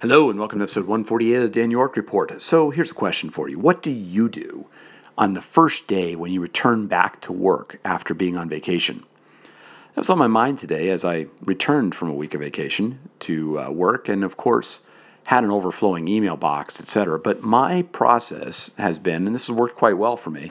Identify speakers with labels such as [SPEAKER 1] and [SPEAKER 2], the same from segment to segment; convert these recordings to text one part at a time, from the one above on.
[SPEAKER 1] Hello, and welcome to episode 148 of the Dan York Report. So, here's a question for you What do you do on the first day when you return back to work after being on vacation? That was on my mind today as I returned from a week of vacation to uh, work, and of course, had an overflowing email box, etc. But my process has been, and this has worked quite well for me,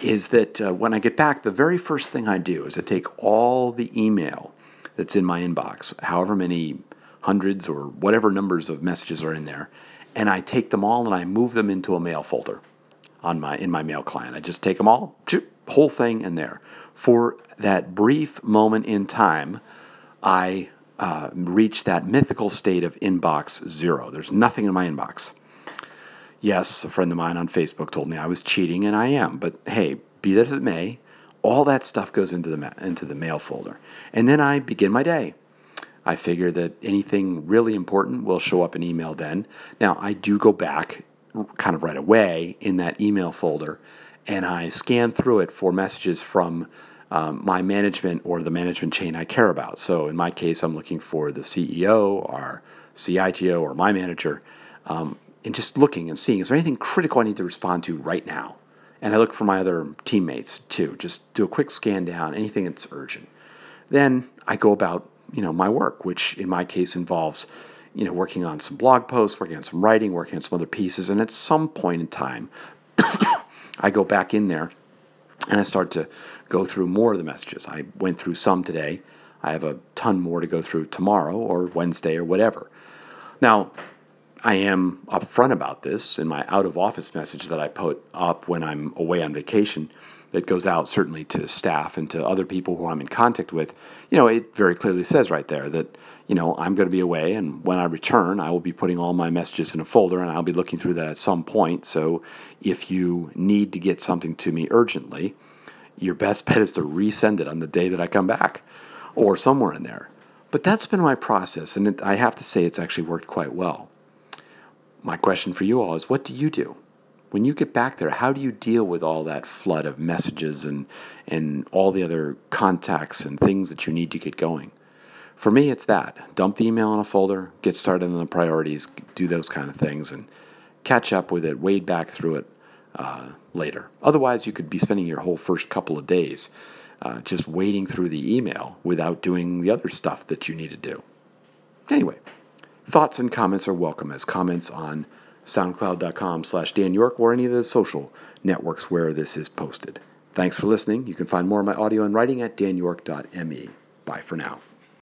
[SPEAKER 1] is that uh, when I get back, the very first thing I do is I take all the email that's in my inbox, however many hundreds or whatever numbers of messages are in there, and I take them all and I move them into a mail folder on my in my mail client. I just take them all, whole thing in there. For that brief moment in time, I uh, reach that mythical state of inbox zero. There's nothing in my inbox. Yes, a friend of mine on Facebook told me I was cheating, and I am. But hey, be that as it may, all that stuff goes into the ma- into the mail folder, and then I begin my day. I figure that anything really important will show up in email then. Now, I do go back kind of right away in that email folder and I scan through it for messages from um, my management or the management chain I care about. So, in my case, I'm looking for the CEO or CITO or my manager um, and just looking and seeing is there anything critical I need to respond to right now? And I look for my other teammates too. Just do a quick scan down, anything that's urgent. Then I go about you know my work, which in my case involves you know working on some blog posts, working on some writing, working on some other pieces, and at some point in time, I go back in there and I start to go through more of the messages. I went through some today. I have a ton more to go through tomorrow or Wednesday or whatever. Now, I am upfront about this in my out of office message that I put up when I'm away on vacation that goes out certainly to staff and to other people who I'm in contact with, you know, it very clearly says right there that, you know, I'm going to be away and when I return, I will be putting all my messages in a folder and I'll be looking through that at some point. So if you need to get something to me urgently, your best bet is to resend it on the day that I come back or somewhere in there. But that's been my process, and it, I have to say it's actually worked quite well. My question for you all is what do you do? when you get back there, how do you deal with all that flood of messages and, and all the other contacts and things that you need to get going? For me, it's that. Dump the email in a folder, get started on the priorities, do those kind of things, and catch up with it, wade back through it uh, later. Otherwise, you could be spending your whole first couple of days uh, just wading through the email without doing the other stuff that you need to do. Anyway, thoughts and comments are welcome as comments on soundcloud.com slash Dan York, or any of the social networks where this is posted. Thanks for listening. You can find more of my audio and writing at danyork.me. Bye for now.